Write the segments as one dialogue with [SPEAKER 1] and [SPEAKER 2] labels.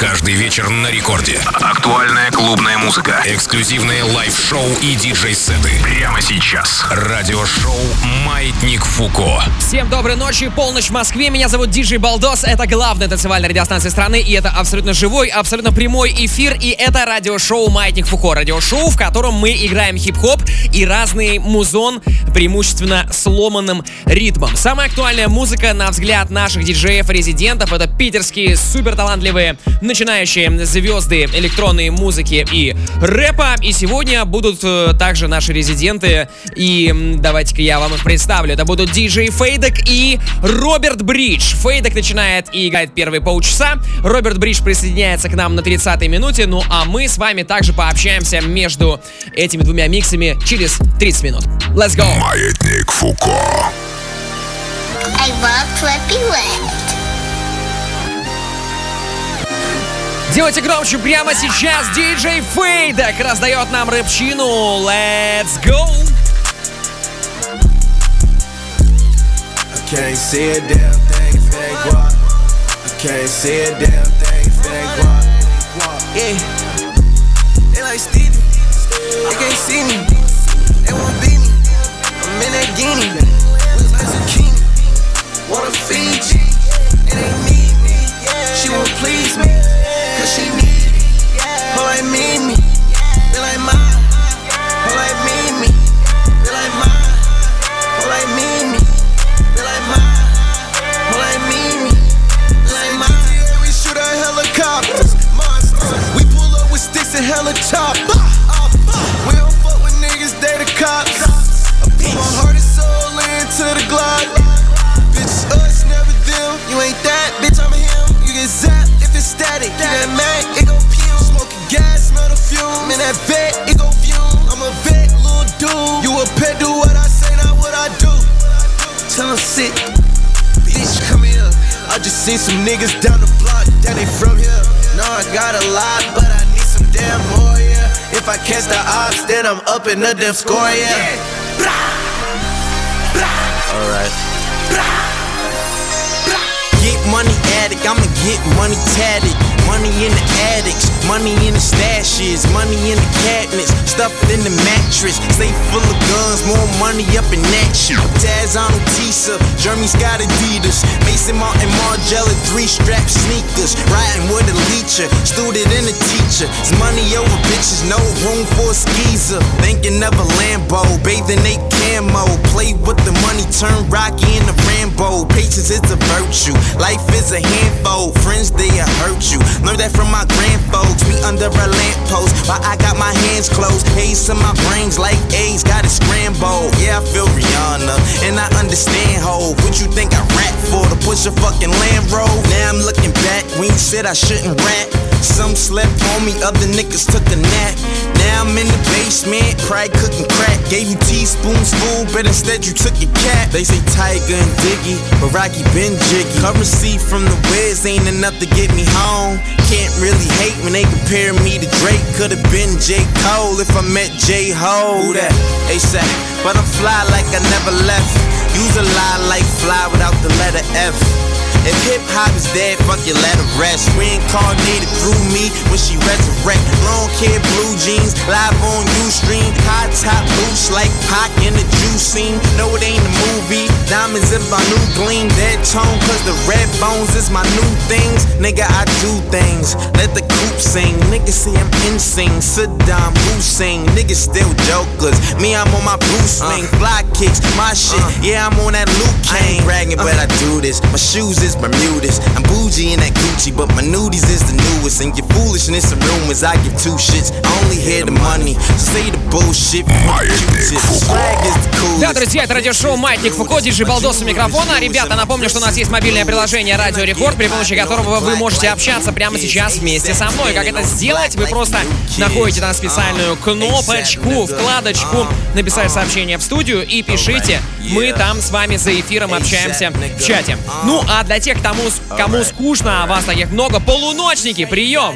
[SPEAKER 1] Каждый вечер на рекорде. Актуальная клубная музыка. Эксклюзивные лайв-шоу и диджей-сеты. Прямо сейчас. Радиошоу «Маятник Фуко».
[SPEAKER 2] Всем доброй ночи, полночь в Москве. Меня зовут Диджей Балдос. Это главная танцевальная радиостанция страны. И это абсолютно живой, абсолютно прямой эфир. И это радиошоу «Маятник Фуко». Радиошоу, в котором мы играем хип-хоп и разный музон, преимущественно сломанным ритмом. Самая актуальная музыка, на взгляд наших диджеев-резидентов, это питерские суперталантливые начинающие звезды электронной музыки и рэпа. И сегодня будут э, также наши резиденты. И давайте-ка я вам их представлю. Это будут диджей Фейдек и Роберт Бридж. Фейдек начинает и играет первые полчаса. Роберт Бридж присоединяется к нам на 30-й минуте. Ну а мы с вами также пообщаемся между этими двумя миксами через 30 минут. Let's go!
[SPEAKER 1] Маятник Фуко.
[SPEAKER 3] I love Flippy Left.
[SPEAKER 2] Делайте громче прямо сейчас. Диджей Фейдек раздает нам рэпчину. Let's go!
[SPEAKER 4] I can't see a damn thing if it ain't guap. I can't see a damn thing if it ain't guap. Yeah. They like Stevie. They can't see me. They won't beat me. I'm in that guinea. Looks like zucchini. Wanna feed you. It ain't me. She won't please me. She me. Like me. They like mine. Like me. They like mine. Like. They like mine. We shoot at helicopters. Monsters. We pull up with sticks and helicopters. We niggas down the block, that they from here. No, I got a lot, but I need some damn more, yeah. If I catch the ops, then I'm up in the damn score, yeah. Alright. Get money addict, I'ma get money tatted. Money in the attics, money in the stashes, money in the cabinets, stuff it in the mattress. Stay full of guns, more money up in that shit. Taz on Tisa, Jeremy Scott Adidas, Maison Martin Margiela, three strap sneakers. Riding with a leecher, student and a teacher. It's money over bitches, no room for a skeezer. Thinking of a Lambo, bathing they camo. Play with the money, turn Rocky into Rambo. Patience is a virtue, life is a handful. Friends, they hurt you. Learned that from my grandfolks. Me under a lamppost, while I got my hands closed. Haze in my brains like A's, got it scrambled. Yeah, I feel Rihanna, and I understand ho. What you think I rap for? To push a fucking Land Rover? Now I'm looking back when you said I shouldn't rap. Some slept on me, other niggas took a nap. Now I'm in the basement, probably cooking crack. Gave you teaspoons full, but instead you took your cat. They say Tyga and Diggy, but Rocky been jiggy. Currency from the Wiz ain't enough to get me home. Can't really hate when they compare me to Drake. Could've been J. Cole if I met J. Ho. Who that? ASAP. But I'm fly like I never left. Use a lie like fly without the letter F. If hip hop is dead, fuck your let it rest. Reincarnated through me when she resurrect. Long hair, blue jeans, live on Ustream. High top boots like Pac in the juice scene. No, it ain't a movie. Diamonds in my new gleam. Dead tone, cause the red bones is my new things. Nigga, I do things. Let the coop sing. Niggas say I'm insane. Saddam Hussein. Niggas still jokers. Me, I'm on my blue swing. Uh. Fly kicks, my shit. Uh. Yeah, I'm on that Luke Kane. I ain't bragging, but uh. I do this. My shoes is Bermudas. I'm bougie in that Gucci, but my nudies is the newest. And your foolishness and rumors, I give two shits. I only hear the money. So say the bullshit.
[SPEAKER 2] Да, друзья, это радиошоу «Маятник Фуко», диджей Балдос у микрофона. Ребята, напомню, что у нас есть мобильное приложение «Радио Рекорд», при помощи которого вы можете общаться прямо сейчас вместе со мной. Как это сделать? Вы просто находите там специальную кнопочку, вкладочку, написать сообщение в студию и пишите. Мы там с вами за эфиром общаемся в чате. Ну, а для тех, кому, кому скучно, а вас таких
[SPEAKER 5] много. Полуночники, прием!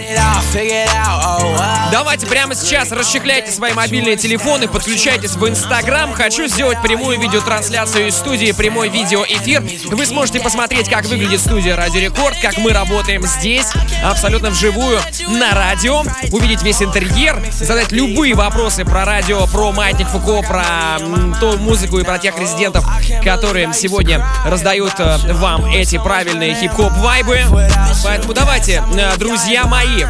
[SPEAKER 5] Давайте прямо сейчас расчехляйте свои мобильные телефоны, подключайтесь в Инстаграм. Хочу сделать прямую видеотрансляцию из студии, прямой видеоэфир. Вы сможете посмотреть, как выглядит студия Радио Рекорд, как мы работаем здесь, абсолютно вживую, на радио, увидеть весь интерьер, задать любые вопросы про радио, про Маятник Фуко, про ту музыку и про тех резидентов, которые сегодня раздают э, вам эти правильные хип-хоп вайбы. Поэтому давайте, э, друзья мои,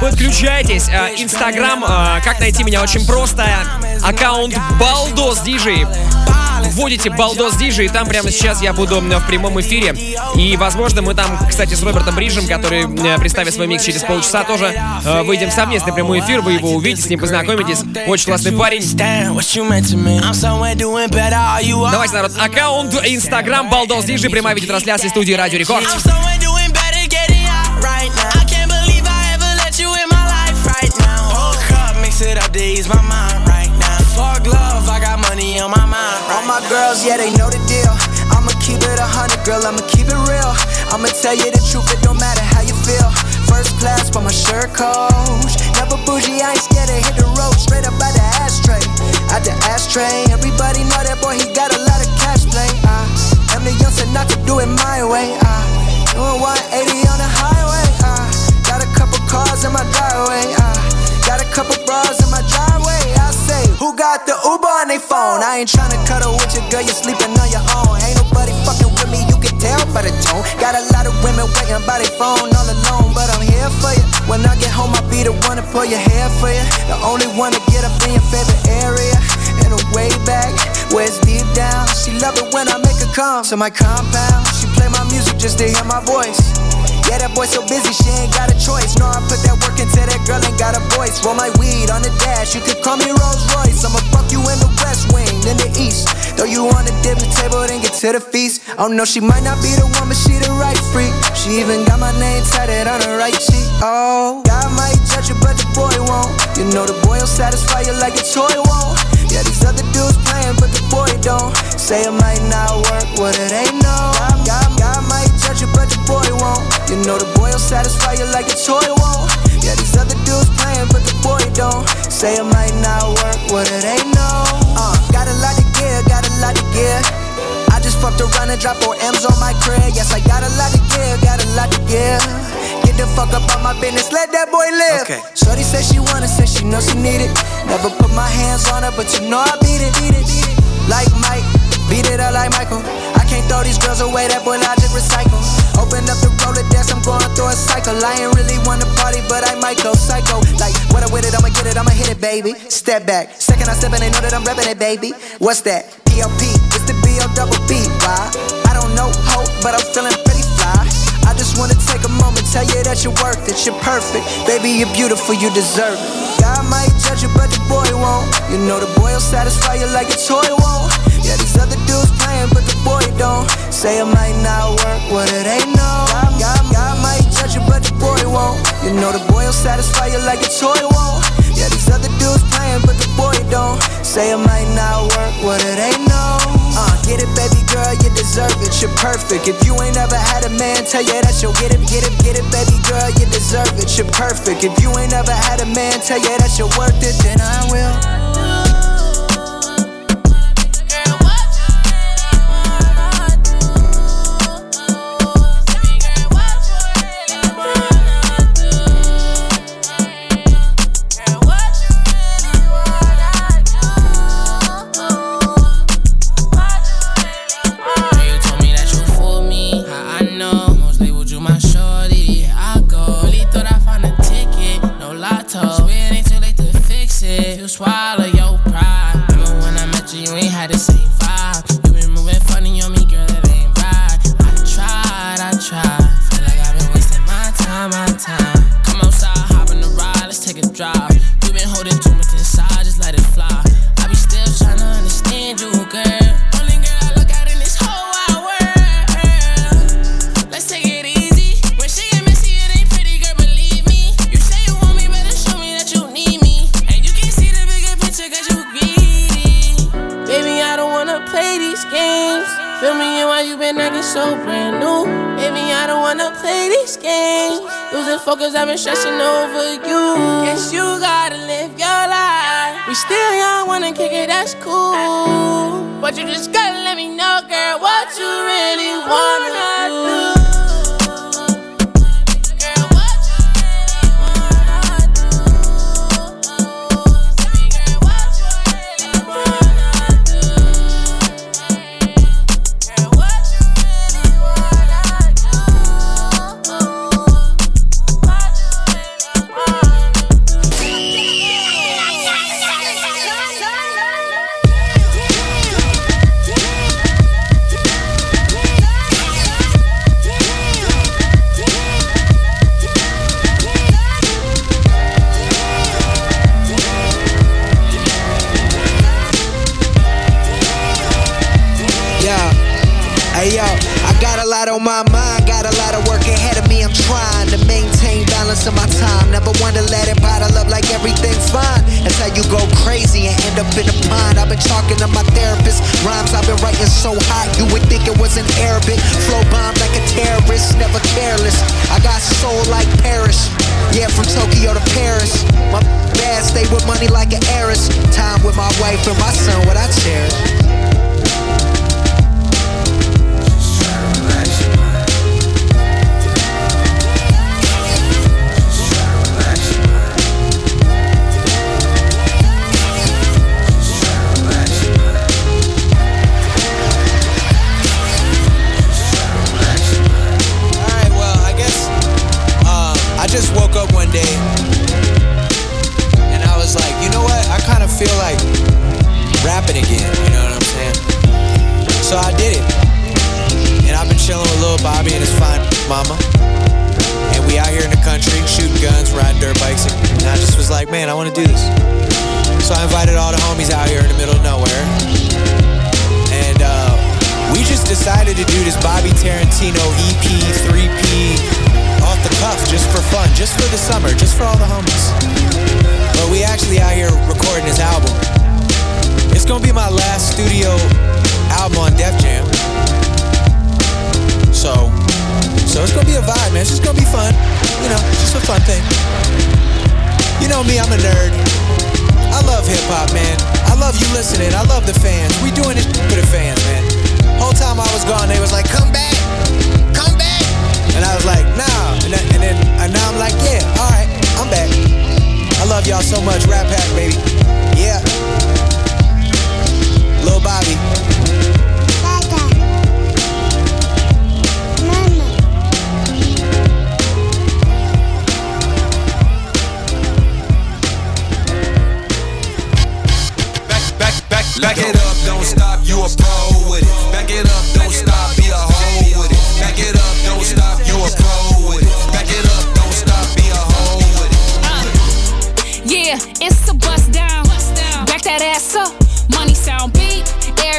[SPEAKER 5] подключайтесь. Э, Инстаграм, как найти меня очень просто. Аккаунт Балдос Диджей вводите Балдос Диджи, и там прямо сейчас я буду в прямом эфире. И, возможно, мы там, кстати, с Робертом Бриджем, который представит свой микс через полчаса, тоже э, выйдем в совместный прямой эфир. Вы его увидите, с ним познакомитесь. Очень классный парень. Давайте, народ, аккаунт Инстаграм Балдос Диджи, прямая видеотрансляция студии Радио Рекорд. it up to ease my mind on my mind. All my girls, yeah, they know the deal. I'ma keep it a hundred, girl, I'ma keep it real. I'ma tell you the truth, it don't matter how you feel. First class, but my shirt coach. Never bougie, I ain't scared to hit the road. Straight up by the ashtray. At the ashtray, everybody know that boy, he got a lot of cash play. I am the youngster, not to do it my way. I doing 180 on the highway. I got a couple cars in my driveway. I Got a couple bras in my driveway. I say, who got the Uber on their phone? I ain't tryna cuddle with your girl, you're sleeping on your own. Ain't nobody fucking with me, you can tell by the tone. Got a lot of women waiting by their phone all alone, but I'm here for you. When I get home, I'll be the one to pull your hair for you. The only one to get up in your favorite area. And a way back, where it's deep down. She love it when I make her come to my compound. She play my music just to hear my voice. Yeah, that boy so busy, she ain't got a choice. No, I put that work into that girl, ain't got a voice. Roll my weed on the dash, you could call me Rolls Royce. I'ma fuck you in the west wing, in the east. Throw you on the dinner table, then get to the feast. Oh don't know, she might not be the one, but she the right freak. She even got my name tatted on her right cheek. Oh, God might judge you, but the boy won't. You know the boy will satisfy you like a toy won't. Yeah, these other dudes playing, but the boy don't. Say it might not work, what it ain't no. God, God, God You know the boy will satisfy you like a toy won't. Yeah, these other dudes playing, but the boy don't. Say it might not work, what it ain't no. Uh, got a lot to give, got a lot to give. I just fucked around and dropped four M's on my crib. Yes, I got a lot to give, got a lot to give. Get the fuck up on my business, let that boy live. Okay. Shorty said she wanna, said she know she need it. Never put my hands on her, but you know I beat it, beat it, beat it. Like Mike, beat it up like Michael. I can't throw these girls away, that boy logic recycle. Open up the Rolodex, I'm going through a cycle. I ain't really wanna party, but I might go psycho. Like, what I with it, I'ma get it, I'ma hit it, baby. Step back. Second I step in, they know that I'm reppin' it, baby. What's that? PLP, it's the B O double B, why? I don't know hope, but I'm feeling pretty fly. I just wanna take a moment, tell you that you're worth it, you're perfect. Baby, you're beautiful, you deserve it. God might judge you, but the boy won't. You know the boy will satisfy you like a toy won't. Yeah, these other dudes playing, but the boy don't. Say it might not work, what it ain't no. God, God, might judge you, but the boy won't. You know the boy will satisfy you like a toy won't. Yeah, these other dudes playing, but the boy don't. Say it might not work, what it ain't no. Uh, get it, baby girl, you deserve it, you're perfect. If you ain't ever had a man tell you that you'll get it, get it, get it, baby girl, you deserve it, you're perfect. If you ain't ever had a man tell you that you're worth it, then I will.
[SPEAKER 6] Cool. But you just gotta let me know, girl, what you really wanna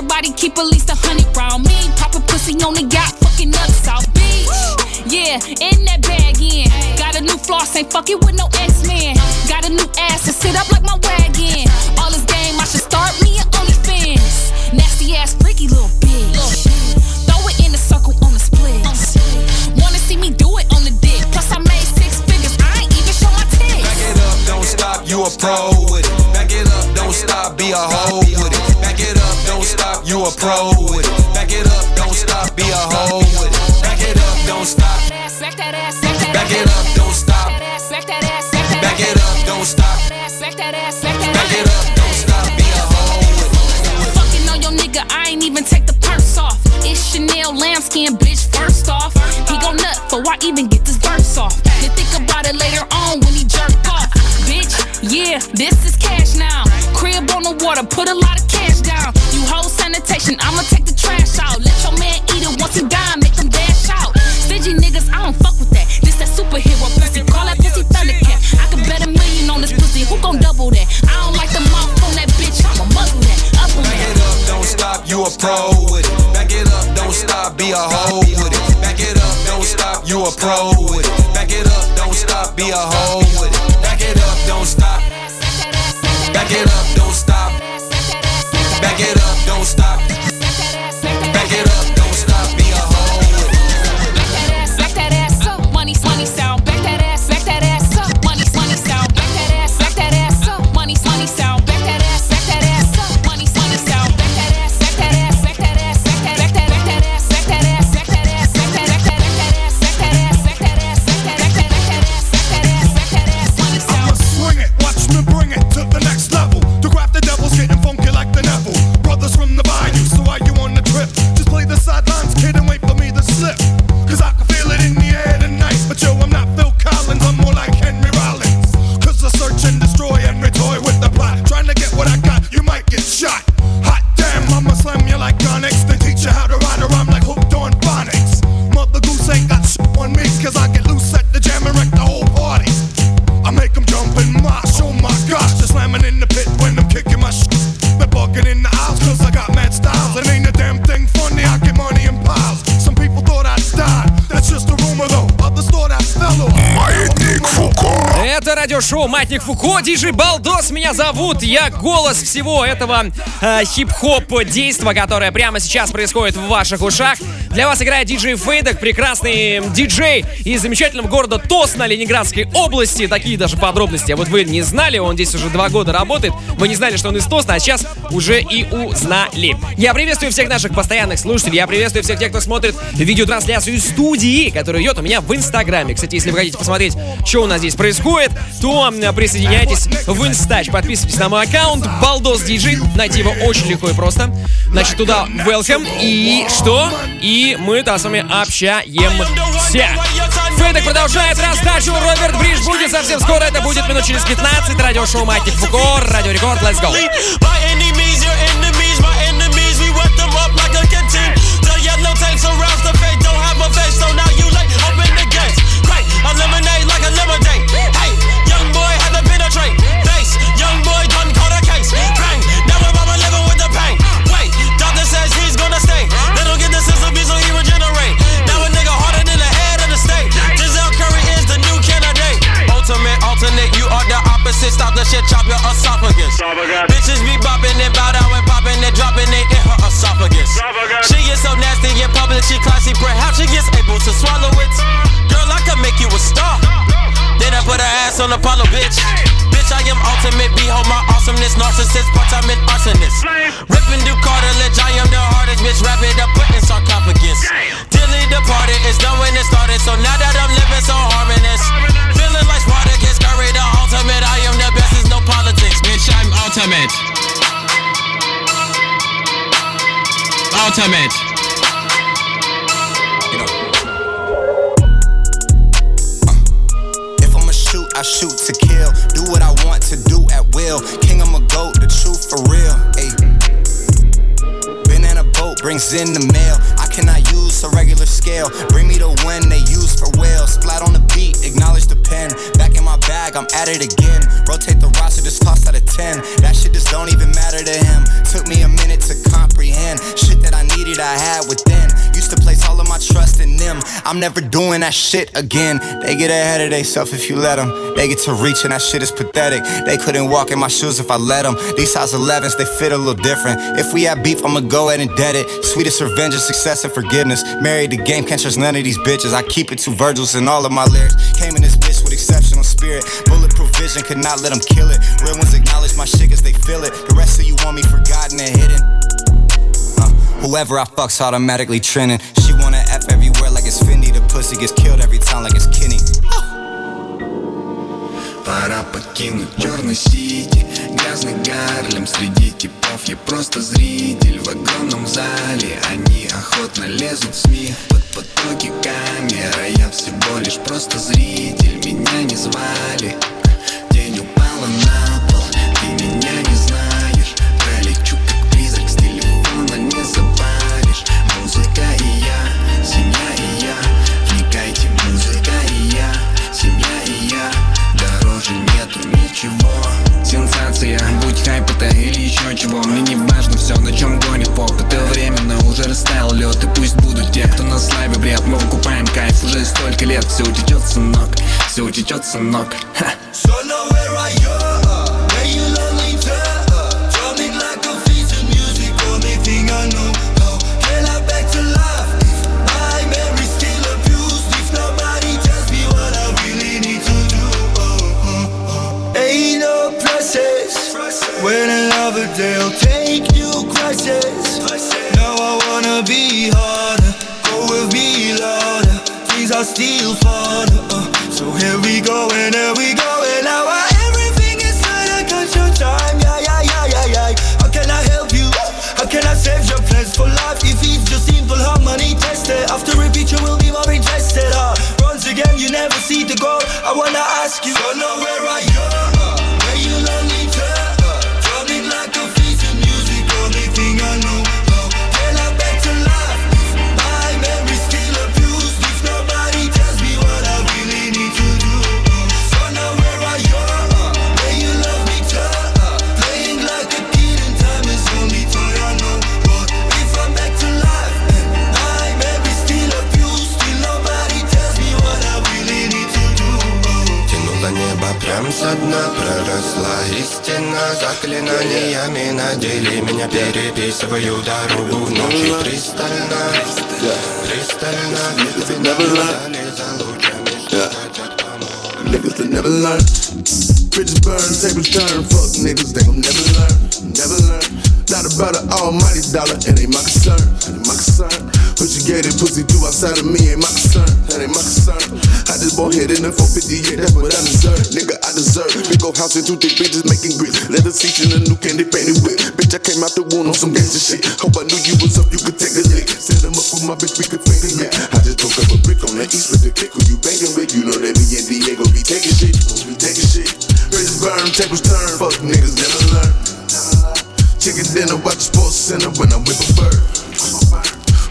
[SPEAKER 7] Everybody keep at least a hundred round me. Pop a pussy on the yacht, fucking up South Beach. Yeah, in that bag in. Got a new floss, ain't fucking with no X-Men. Got a new ass to sit up like my wagon. All this game, I should start me an OnlyFans. Nasty ass, freaky little bitch. Throw it in the circle on the splits. Wanna see me do it on the dick. Plus I made six figures, I ain't even show my tits.
[SPEAKER 8] Back it up, don't stop, you a pro a pro with it. Back it up, don't stop, be a hoe with it. Back it up, don't stop.
[SPEAKER 7] Back that ass, back that
[SPEAKER 8] Back it up, don't stop.
[SPEAKER 7] Back that ass, back that
[SPEAKER 8] Back it up, don't stop.
[SPEAKER 7] Back that ass, back that
[SPEAKER 8] Back it up, don't stop, be a hoe with it.
[SPEAKER 7] Fucking on your nigga, I ain't even take the purse off. It's Chanel lambskin, bitch, first off. He go nut for I even get this verse off. Then think about it later on when he jerk off. Bitch, yeah, this is cash now. Crib on the water, put a lot of cash down. Sanitation, I'ma take the trash out. Let your man eat it once he die, make him dash out. Stingy niggas, I don't fuck with that. This that superhero pussy, call that pussy Thundercat. I could bet a million on this pussy, who gon' double that? I don't like the mouth on that bitch, I'ma muzzle that. Up on
[SPEAKER 8] Back it up, don't stop, you a pro with it. Back it up, don't stop, be a hoe with it. Back it up, don't stop, you a pro with it. Back it up, don't stop, be a hoe
[SPEAKER 9] Фуко», диджей Балдос меня зовут. Я голос всего этого э, хип-хоп действа, которое прямо сейчас происходит в ваших ушах. Для вас играет диджей Фейдок, прекрасный диджей из замечательного города Тосна Ленинградской области. Такие даже подробности. А вот вы не знали, он здесь уже два года работает. Вы не знали, что он из Тосна, а сейчас уже и узнали. Я приветствую всех наших постоянных слушателей. Я приветствую всех тех, кто смотрит видеотрансляцию студии, которая идет у меня в Инстаграме. Кстати, если вы хотите посмотреть, что у нас здесь происходит, то присоединяйтесь в Инстач. Подписывайтесь на мой аккаунт Балдос Диджи. Найти его очень легко и просто. Значит, туда welcome. И что? И мы-то с вами общаемся. Фейдек продолжает раздачу. Роберт Бридж будет совсем скоро. Это будет минут через 15. Радиошоу Матик Фукор. Радио Рекорд. Let's go.
[SPEAKER 10] Apollo, bitch. Bitch, I am ultimate. Behold my awesomeness. Narcissist, part-time an arsonist. Ripping through cartilage, I am the hardest bitch. Wrap it up, put in sarcophagus. Dilly departed, it's done when it started. So now that I'm living so harmonious. Feeling like Spartacus, Curry the ultimate. I am the best, there's no politics. Bitch, I'm ultimate. Ultimate.
[SPEAKER 11] Never doing that shit again. They get ahead of themselves if you let them. They get to reach and that shit is pathetic. They couldn't walk in my shoes if I let them. These size 11s, they fit a little different. If we have beef, I'ma go ahead and dead it. Sweetest revenge is success and forgiveness. Married the game, can't trust none of these bitches. I keep it to Virgils in all of my lyrics. Came in this bitch with exceptional spirit. Bulletproof vision, could not let them kill it. Real ones acknowledge my shit as they feel it. The rest of you want me forgotten and hidden. Uh, whoever I fuck's automatically trending. Gets killed every time like it's Kenny.
[SPEAKER 12] Пора покинуть черный сити. Грязный Гарлем среди типов Я просто зритель в огромном зале. Они охотно лезут в СМИ. Под потоки камер я всего лишь просто зритель. Меня не звали будь хайп это или еще чего? Мне не важно все, на чем гонит поп Это временно, уже растаял лед И пусть будут те, кто на славе бред. Мы выкупаем кайф уже столько лет. Все утечет, сынок, все утечет, сынок. Ха.
[SPEAKER 10] Still. Uh, so here we go and here we go and now I, everything is got your time, yeah, yeah, yeah, yeah, yeah. How can I help you? How can I save your plans for life? If it's just simple harmony tested, after repeat you will be more interested. Uh, once again, you never see the goal. I wanna ask you, so now
[SPEAKER 12] истина Заклинаниями надели меня Переписываю дорогу в ночи пристально Пристально Наблюдали за лучами Что хотят помочь
[SPEAKER 13] Niggas that never learn. Bridges burn, tables turn. Fuck niggas, they gon' never learn. Never learn. Not about an almighty dollar, it ain't my concern. It ain't my concern. What you get it, pussy do outside of me ain't my concern. That ain't my concern. I just bought head in the 458, that's what I deserve. Nigga, I deserve. Big old house and two thick bitches making grits. Leather seats in a new candy painted whip. Bitch, I came out the wound on some gangster shit. Hope I knew you was up, you could take a lick. Set them up with my bitch, we could finger yeah. I just broke up a brick on the east with the click. Who you banging with? You know that me and Diego be taking shit. We taking shit. Bridges burn, tables turn. Fuck niggas never learn. Chicken dinner, watch sports center when I'm with a bird.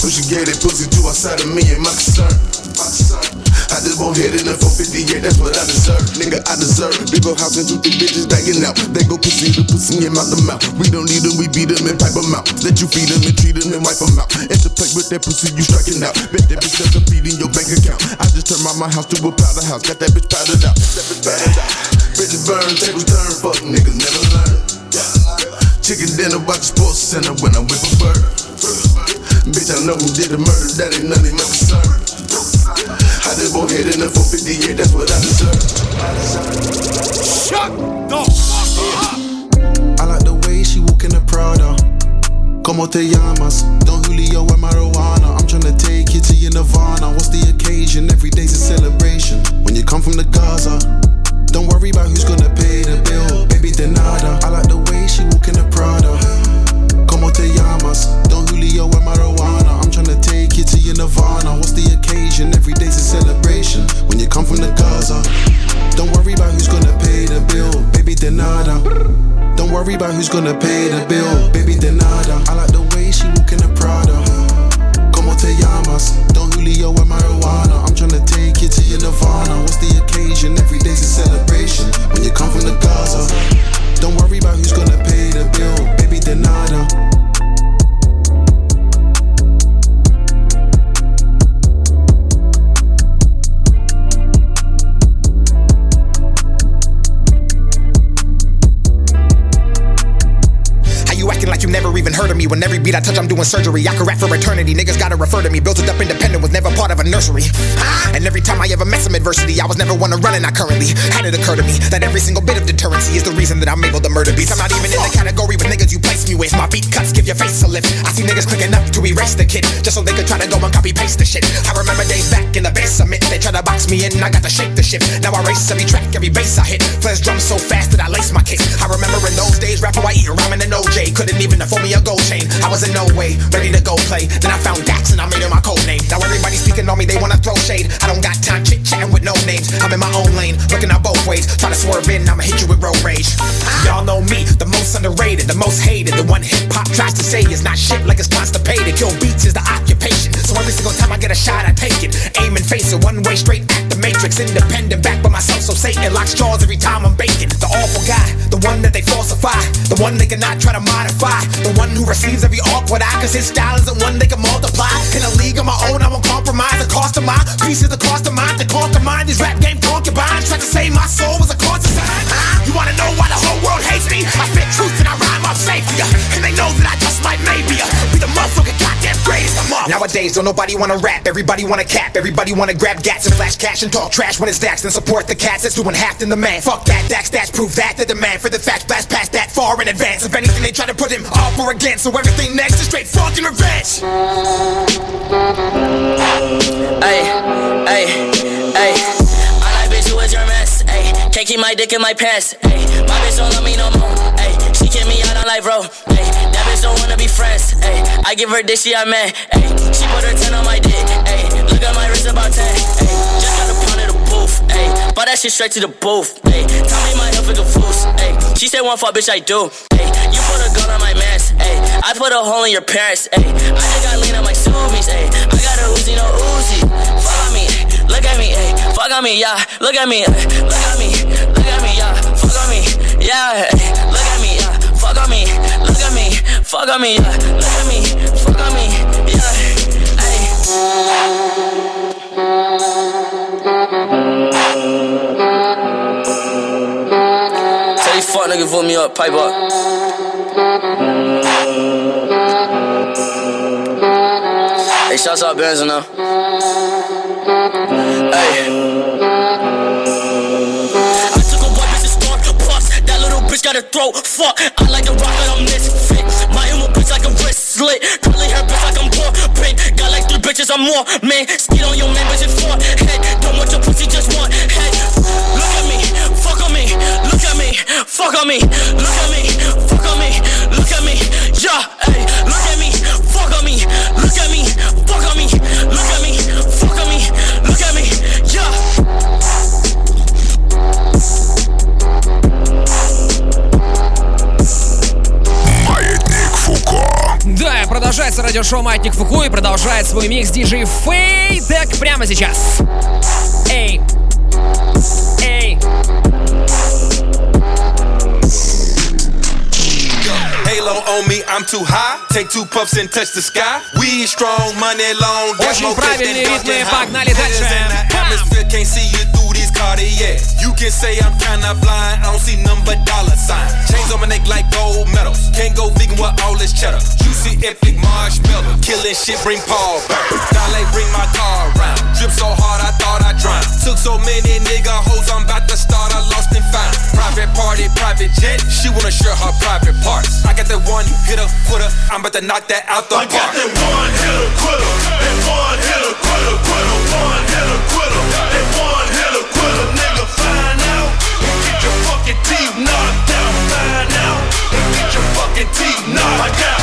[SPEAKER 13] Should get it pussy to outside of me and my concern. I just won't hit it in the 458, that's what I deserve. Nigga, I deserve. Big old house and two thick bitches banging out. They go pussy to pussy in mouth to mouth. We don't need them, we beat them and pipe them out. Let you feed them and treat them and wipe them out. Interplay with that pussy, you striking out. Bet that bitch that's a feed in your bank account. I just turned my, my house to a powder house. Got that bitch powdered out. That bitch powdered out. Bitches burn, tables turn, fuck niggas never learn. Chicken dinner, watch sports center when I whip a bird. Bitch, I know who did the murder, that ain't none of my concern. I just won't hit in the 458, that's what I deserve.
[SPEAKER 14] Shut the fuck up!
[SPEAKER 13] I like the way she walk in the Prada. Como te llamas? Don Julio and marijuana. I'm tryna take you to your Nirvana. What's the occasion? Every day's a celebration. When you come from the Gaza,
[SPEAKER 15] doing surgery. I can rap for eternity. Niggas gotta refer to me. Built it up independent, was never part of a nursery. And every time I ever met some adversity, I was never one to run, and I currently had it occur to me that every single bit of deterrency is the reason that I'm able to murder beats. I'm not even in the category with niggas you place me with. My beat cuts give your face a lift. I see niggas quick enough to erase the kid just so they could try to go and copy paste the shit. I remember days back in the basement, they tried to box me in, I got to shake the shit. Now I race every track, every bass I hit. Flash drums so fast no way ready to go play. Then I found Dax and I made him my code name. Now everybody speaking on me, they wanna throw shade. I don't got time chit chatting with no names. I'm in my own lane, looking out both ways. Try to swerve in, I'ma hit you with road rage. Y'all know me, the most underrated, the most hated. The one hip hop tries to say is not shit like it's constipated. Kill beats is the occupation. So every single time I get a shot, I take it. Aim and face it, one way straight at the matrix. Independent, back by myself, so Satan locks jaws every time I'm baking. The awful guy, the one that they falsify, the one they cannot try to modify, the one who receives every awkward eye, cause his style isn't one they can multiply. In a league of my own, I won't compromise the cost of my pieces, the cost of mine, to conquer mine. These rap game concubines try to say my soul was a of sign. You wanna know why greatest of all. Nowadays, don't nobody wanna rap, everybody wanna cap, everybody wanna grab gats and flash cash and talk trash when it's Dax, then support the cats that's doing half in the man. Fuck that, Dax, that's proof that the demand for the facts blast past that far in advance. If anything, they try to put him off or against, so everything next is straight fucking revenge.
[SPEAKER 16] Ay, ay, ay. I like bitch is your mess. Ay, can't keep my dick in my pants. Ay, my bitch don't love me no more. Ay, she kick me out on life, bro. That don't wanna be friends. Ay, I give her dick, she a man. Ay, she put her 10 on my dick. Ay, look at my wrist about 10. Ay, just got a pound of the booth. Ay, bought that shit straight to the booth. Ay, tell me my health is a foos. Ay, she said one fuck, bitch, I do. Ay, you put a gun on my mans. Ay, I put a hole in your parents. Ay, I just got lean on my sumies. Ay, I got a Uzi, no Uzi. On me, look at me, ay, fuck on me, yeah. Look at me, look at me, look at me, yeah. Fuck on me, yeah. ay, fuck on me, yeah. Look at me, fuck on me, yeah. Ay. fuck nigga put me up, pipe up. Hey, shouts out Benz now. Hey. Little bitch got a throat. Fuck, I like the rock and I'm misfit. My emo bitch like a wrist slit. Curly hair bitch like I'm poor pink. Got like three bitches, I'm more man. Skid on your man, bitch, it's four head. Don't want your pussy, just want радио шоу
[SPEAKER 1] Маятник
[SPEAKER 2] Фуку и продолжает свой микс диджей Фейдек прямо сейчас. Эй! Эй! Очень правильные ритмы, погнали дальше.
[SPEAKER 8] Cartier. You can say I'm kinda blind, I don't see number dollar sign. Chains on my neck like gold medals. Can't go vegan with all this cheddar. Juicy Eptic Marshmello. Killing shit, bring Paul back. Dolly, bring my car around. Drip so hard, I thought I drowned. Took so many nigga hoes, I'm about to start, I lost and found. Private party, private jet. She wanna share her private parts. I got that one hitter, quitter. I'm about to knock that out the
[SPEAKER 14] I
[SPEAKER 8] park.
[SPEAKER 14] got that one hitter quitter, that one hitter quitter, quitter, one hitter quitter, that one hitter quitter. Nigga, find out and get your fucking teeth knocked out. Find out and get your fucking teeth knocked. I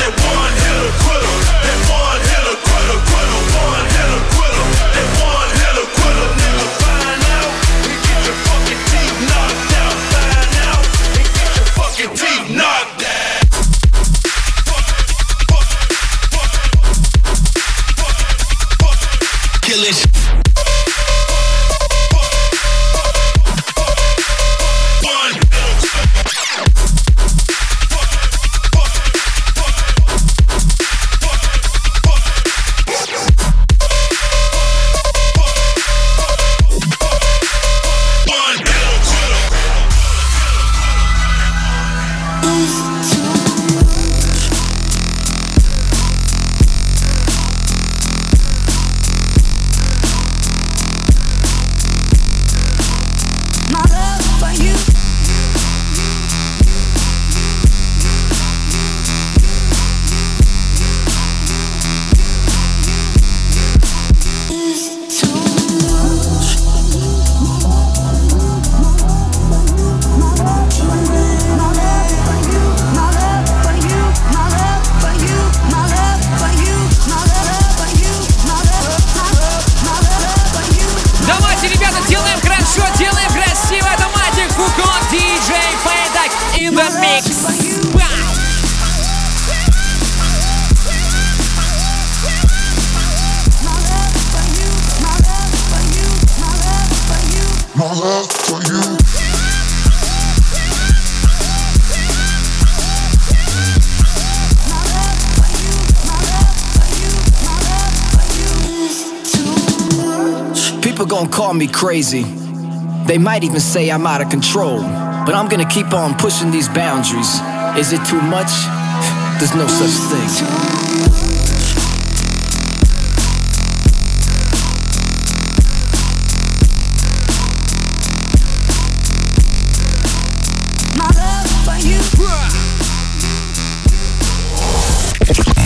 [SPEAKER 17] call me crazy. They might even say I'm out of control. But I'm gonna keep on pushing these boundaries. Is it too much? There's no such thing.
[SPEAKER 18] My love for you.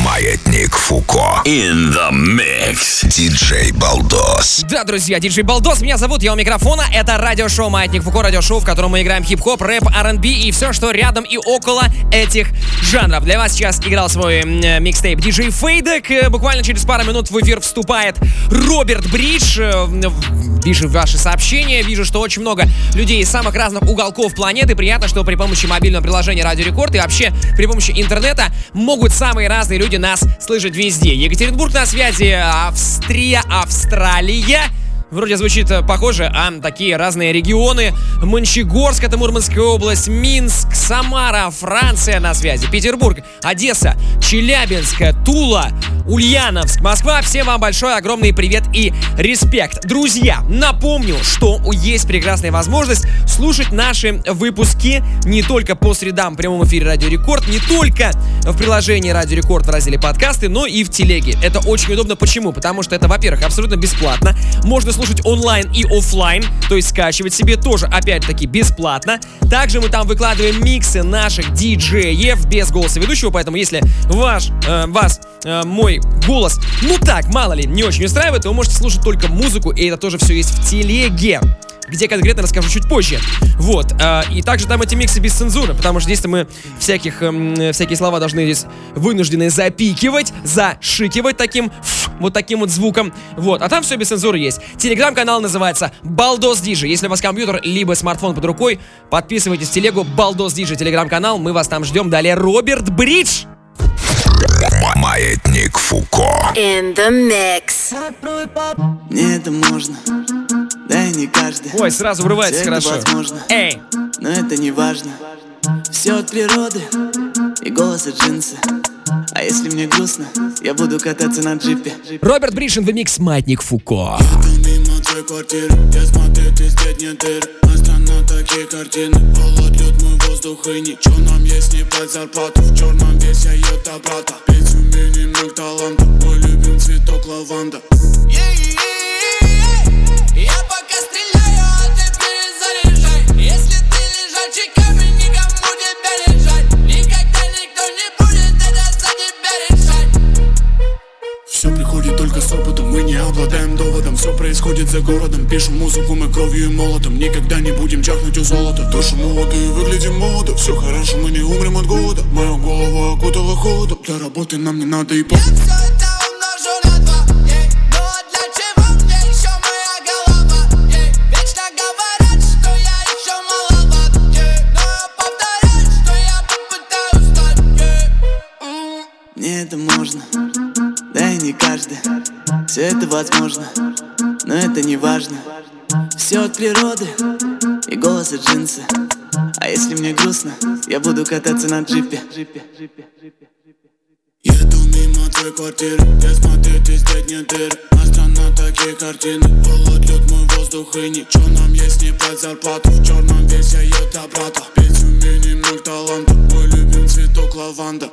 [SPEAKER 1] Маятник Фуко. In the mix. Диджей Балдос.
[SPEAKER 2] Да, друзья, диджей Балдос, меня зовут, я у микрофона. Это радиошоу Маятник Фуко, радиошоу, в котором мы играем хип-хоп, рэп, R&B и все, что рядом и около этих жанров. Для вас сейчас играл свой э, микстейп диджей Фейдек. Э, Буквально через пару минут в эфир вступает Роберт Бридж. Э, Вижу ваши сообщения, вижу, что очень много людей из самых разных уголков планеты. Приятно, что при помощи мобильного приложения Радио Рекорд и вообще при помощи интернета могут самые разные люди нас слышать везде. Екатеринбург на связи, Австрия, Австралия. Вроде звучит э, похоже, а такие разные регионы. Мончегорск, это Мурманская область, Минск, Самара, Франция на связи, Петербург, Одесса, Челябинск, Тула, Ульяновск, Москва. Всем вам большой, огромный привет и респект. Друзья, напомню, что есть прекрасная возможность слушать наши выпуски не только по средам в прямом эфире Радио Рекорд, не только в приложении Радио Рекорд в разделе подкасты, но и в телеге. Это очень удобно. Почему? Потому что это, во-первых, абсолютно бесплатно. Можно слушать онлайн и офлайн, то есть скачивать себе тоже, опять-таки, бесплатно. Также мы там выкладываем миксы наших диджеев без голоса ведущего, поэтому если ваш, э, вас, э, мой голос, ну так, мало ли, не очень устраивает, вы можете слушать только музыку, и это тоже все есть в телеге где конкретно расскажу чуть позже. Вот. э, и также там эти миксы без цензуры, потому что здесь мы всяких, эм, всякие слова должны здесь вынуждены запикивать, зашикивать таким вот таким вот звуком. Вот. А там все без цензуры есть. Телеграм-канал называется Балдос Диджи. Если у вас компьютер либо смартфон под рукой, подписывайтесь в телегу Балдос Диджи телеграм-канал. Мы вас там ждем. Далее Роберт Бридж.
[SPEAKER 18] Маятник Фуко.
[SPEAKER 3] In the mix.
[SPEAKER 19] Мне это можно, да и не каждый.
[SPEAKER 2] Ой, сразу врывается
[SPEAKER 19] это
[SPEAKER 2] хорошо.
[SPEAKER 19] возможно,
[SPEAKER 2] Эй!
[SPEAKER 19] но это не важно. Все от природы и голос от джинсы. А если мне грустно, я буду кататься на джипе.
[SPEAKER 2] Роберт in the mix Маятник Фуко.
[SPEAKER 20] Квартиры Я смотрю, ты нет дыры На страна такие картины Холод, лед, мой воздух и ничего нам есть не под зарплату В черном весь я ета брата Петь умений, много таланта Мой любим цветок лаванда
[SPEAKER 21] Я
[SPEAKER 20] городом Все происходит за городом. Пишем музыку мы кровью и молотом. Никогда не будем чахнуть у золота. Душу молоды и выглядим молодо. Все хорошо, мы не умрем от голода. Мою голову окутала холодом. Для работы нам не надо и по...
[SPEAKER 21] Мне
[SPEAKER 19] это можно, да и не каждый. Все это возможно но это не важно. Все от природы и голос от джинсы. А если мне грустно, я буду кататься на джипе.
[SPEAKER 20] Еду мимо твоей квартиры Я смотрю, ты здесь нет дыры На страна такие картины Холод, лед, мой воздух и ничего нам есть не под зарплату В черном весь я ета брата Петь умений, много таланта Мой любим цветок лаванда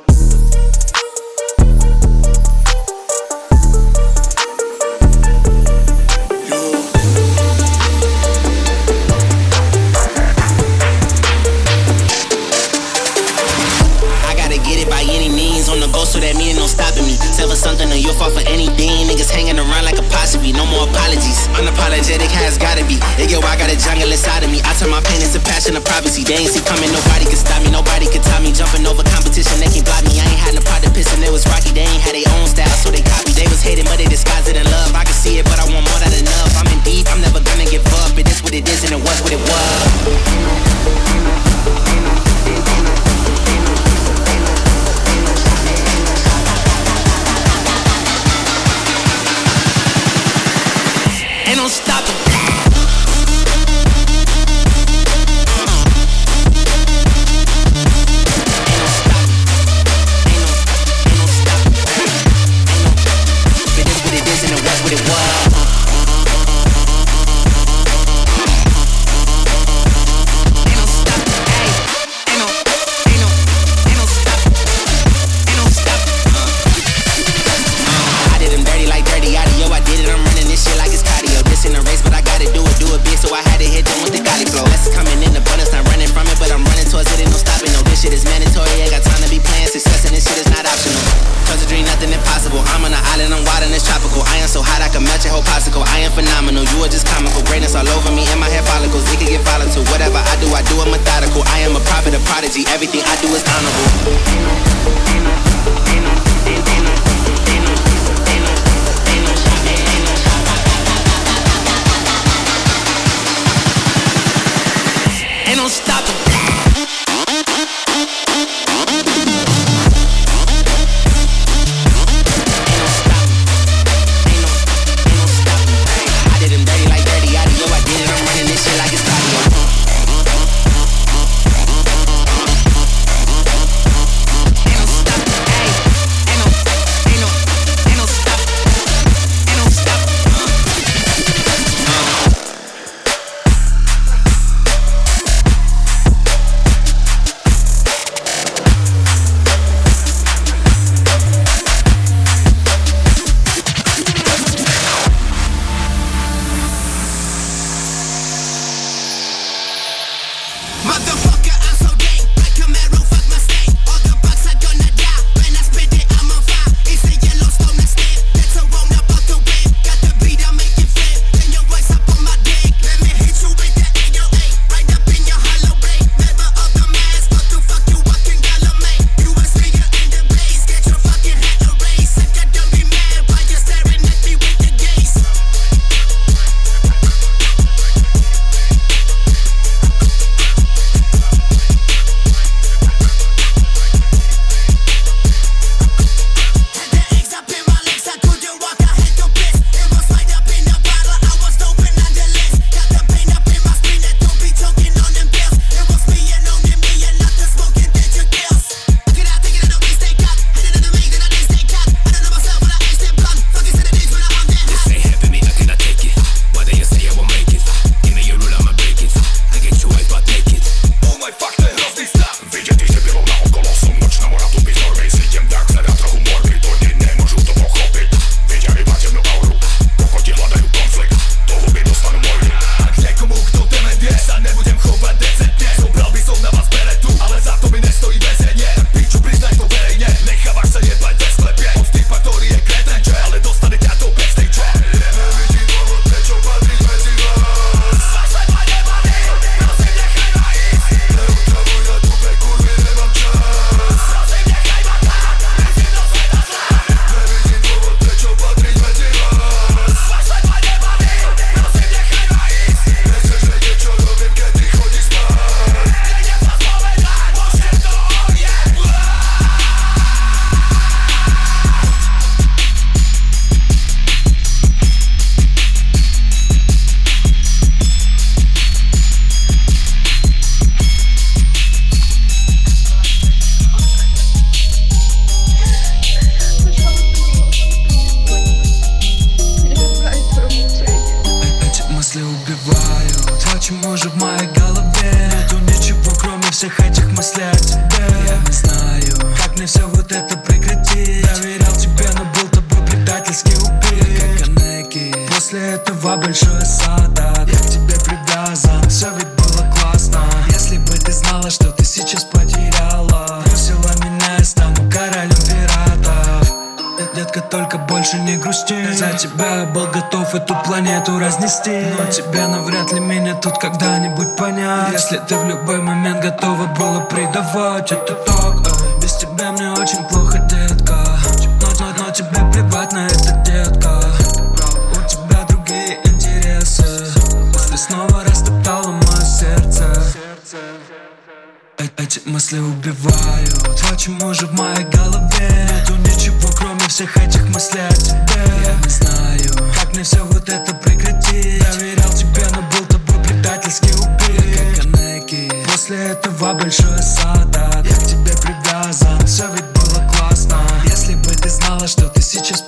[SPEAKER 22] stopping me. For something or you'll fall for anything. Niggas hanging around like a apostrophe, no more apologies. Unapologetic has gotta be. Yo, I got a jungle inside of me. I turn my pain into passion of privacy. They ain't see coming, nobody can stop me, nobody can top me. Jumping over competition, they can't block me. I ain't had no pot to piss and it was rocky. They ain't had their own style, so they copy. They was hating, but they disguised it in love. I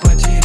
[SPEAKER 23] ты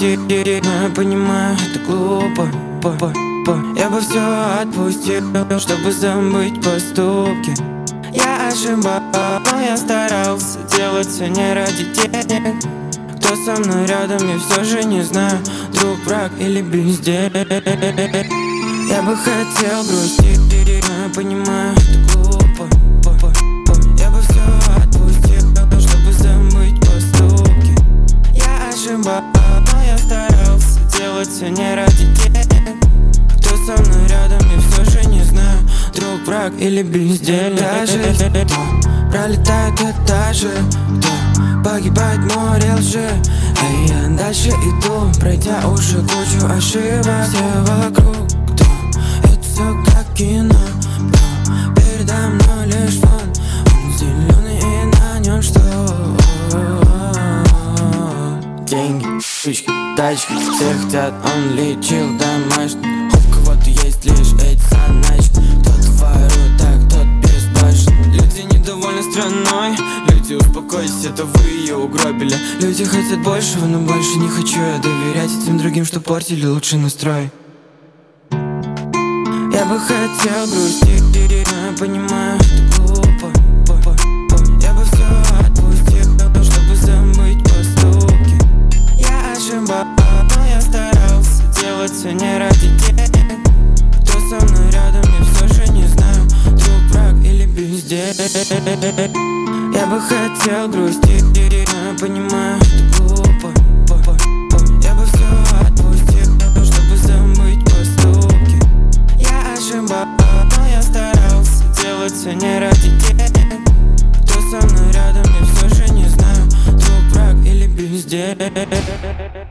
[SPEAKER 23] но я
[SPEAKER 24] понимаю, это глупо по- по- по- Я бы все отпустил, чтобы забыть поступки. Я ошибался, но я старался делать все не ради денег. Кто со мной рядом, я все же не знаю Друг, враг или бездельник. Я бы хотел грустить, но я понимаю, это глупо или бездельник Даже пролетает этажи Кто погибает море лжи. А я дальше иду, пройдя уже кучу ошибок. Все вокруг кто? Это все как кино. Но передо мной лишь фон. Он зеленый и на нем что? Деньги, штучки, тачки. Все хотят, он лечил домашний Люди, успокойтесь, это вы ее угробили. Люди хотят большего, но больше не хочу я доверять Этим другим, что портили лучший настрой. Я бы хотел грустить, но понимаю, это глупо. По- по- по- Я бы все отпустил, чтобы забыть поступки. Я ошибался, но я старался делать все не ради денег. Кто со мной рядом, я все же не знаю Друг, враг или бездельник Я бы хотел грустить, я понимаю, это глупо. По- по- по- Я бы все отпустил, чтобы забыть поступки. Я ошибался, но я старался делать все не ради денег. Кто со мной рядом, я все же не знаю Друг, враг или бездельник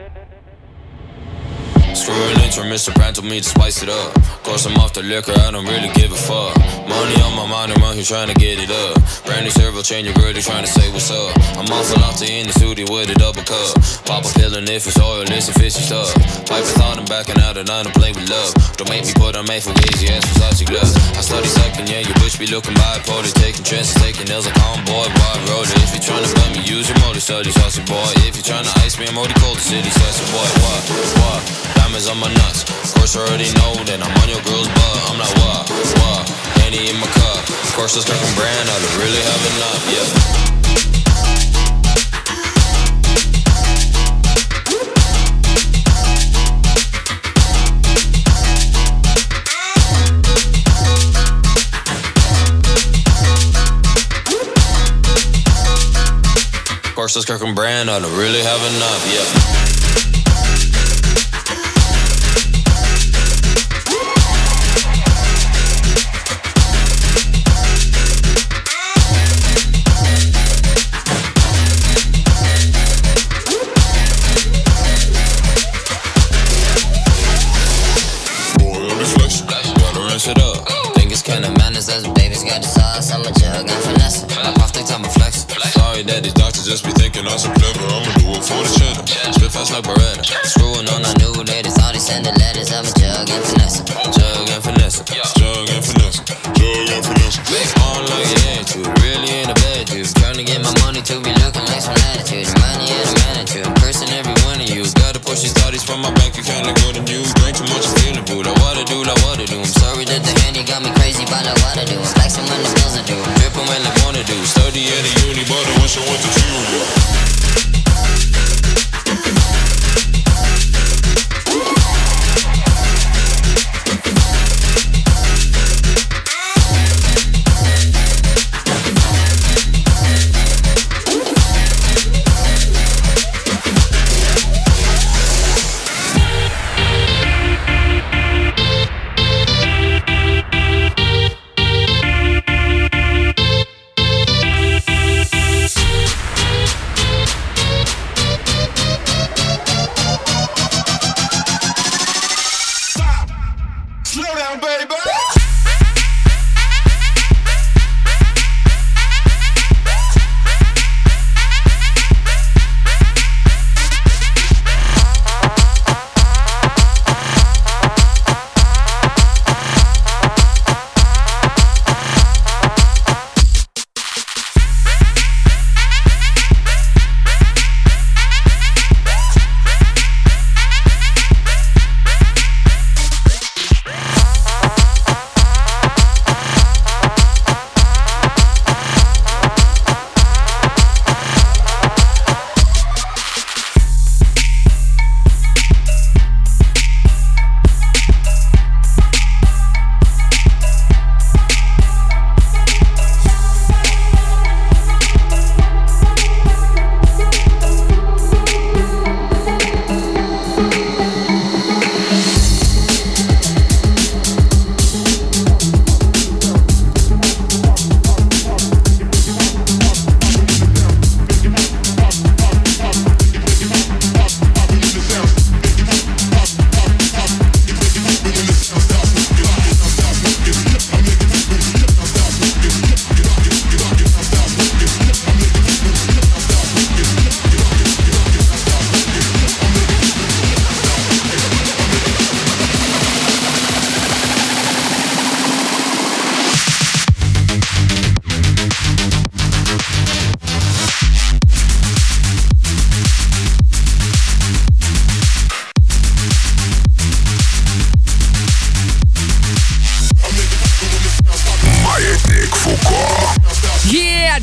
[SPEAKER 9] Screw an intro, Mr. Brand told me to spice it up. Course I'm off the liquor, I don't really give a fuck. Money on my mind, I'm out here trying to get it up. Brand new servo chain, your girl, they trying to say what's up. I'm awful out there in the studio with a double cup. Pop a pill and if it's oil, it's a fishy stuff. Pipe a thought, I'm backing out and I don't play with love. Don't make me put on made for easy ass Versace gloves. I study sucking, yeah, your bitch be looking bipolar. Taking chances, taking L's like I'm boy, roller. If you're trying to bum me, use your motor study, saucy boy. If you're trying to ice me, I'm already cold the city, saucy boy. What? What? Diamonds on my nuts. Of course, I already know that I'm on your girl's butt. I'm like, what? What? Henny in my cup. Of course, it's fucking brand. I don't really have enough, yeah. Of course, it's cooking brand. I don't really have enough, yeah.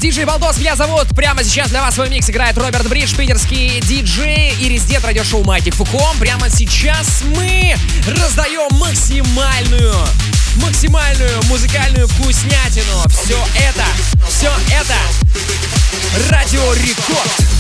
[SPEAKER 13] диджей Балдос меня зовут. Прямо сейчас для вас свой микс играет Роберт Бридж, питерский диджей и резидент радиошоу Майтик Фуком. Прямо сейчас мы раздаем максимальную максимальную музыкальную вкуснятину. Все это, все это радиорекорд. Рекорд.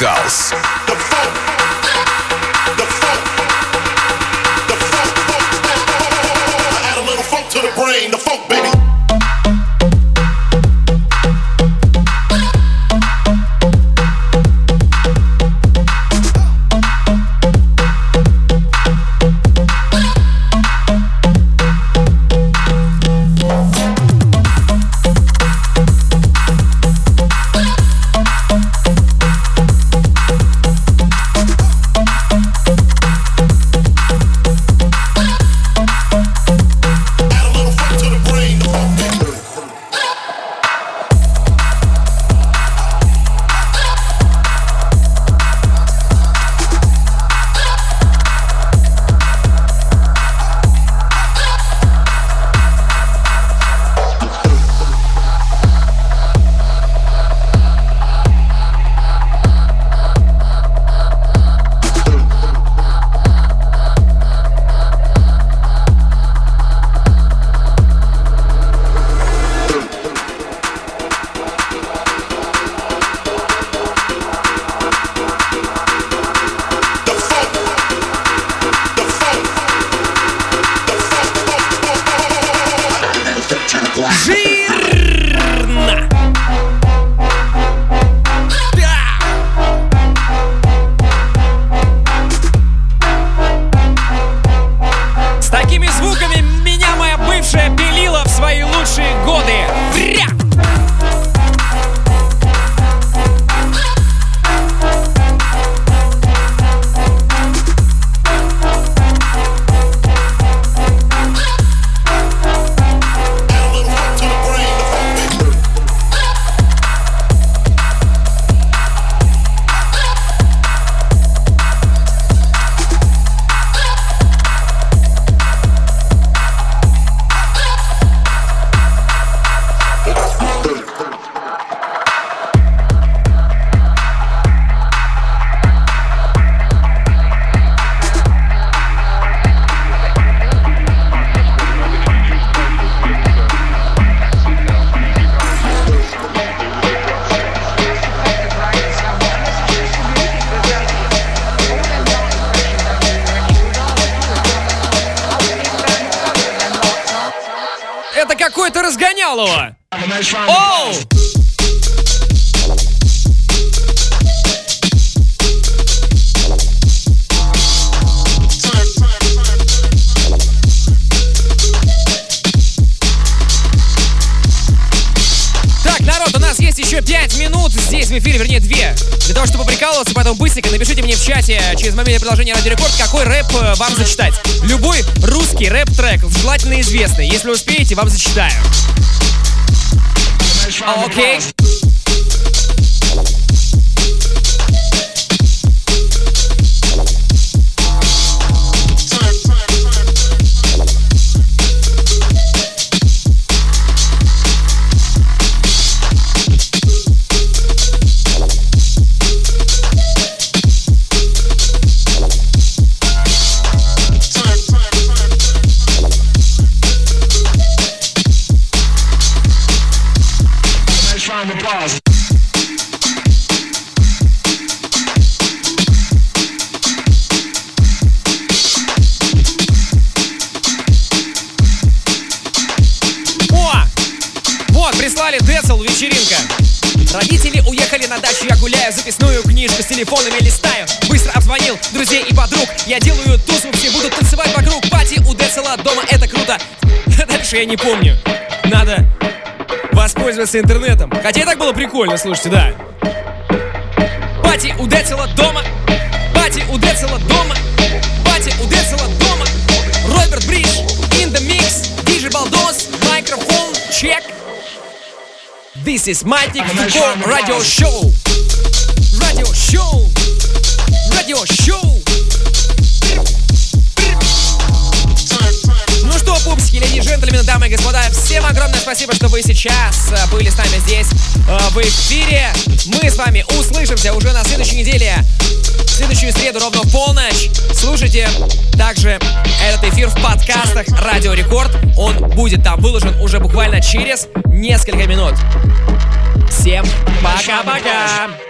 [SPEAKER 2] House. Чате через мобильное приложение Радио Рекорд, какой рэп э, вам зачитать. Любой русский рэп-трек, желательно известный. Если успеете, вам зачитаю. А, Окей.
[SPEAKER 14] Nice
[SPEAKER 2] Родители уехали на дачу, я гуляю, записную книжку с телефонами листаю. Быстро обзвонил друзей и подруг. Я делаю тусу, все будут танцевать вокруг. Пати у Децела дома, это круто. Дальше я не помню. Надо воспользоваться интернетом. Хотя и так было прикольно, слушайте, да. Пати у Децела дома. Пати у Децела дома. This is Mighty Football Radio Show. Radio Show. Radio Show. Ну что, пупсики, леди и джентльмены, дамы и господа, всем огромное спасибо, что вы сейчас э, были с нами здесь э, в эфире. Мы с вами услышимся уже на следующей неделе, в следующую среду ровно полночь. Слушайте также этот эфир в подкастах Радио Рекорд. Он будет там выложен уже буквально через несколько минут. Всем пока-пока!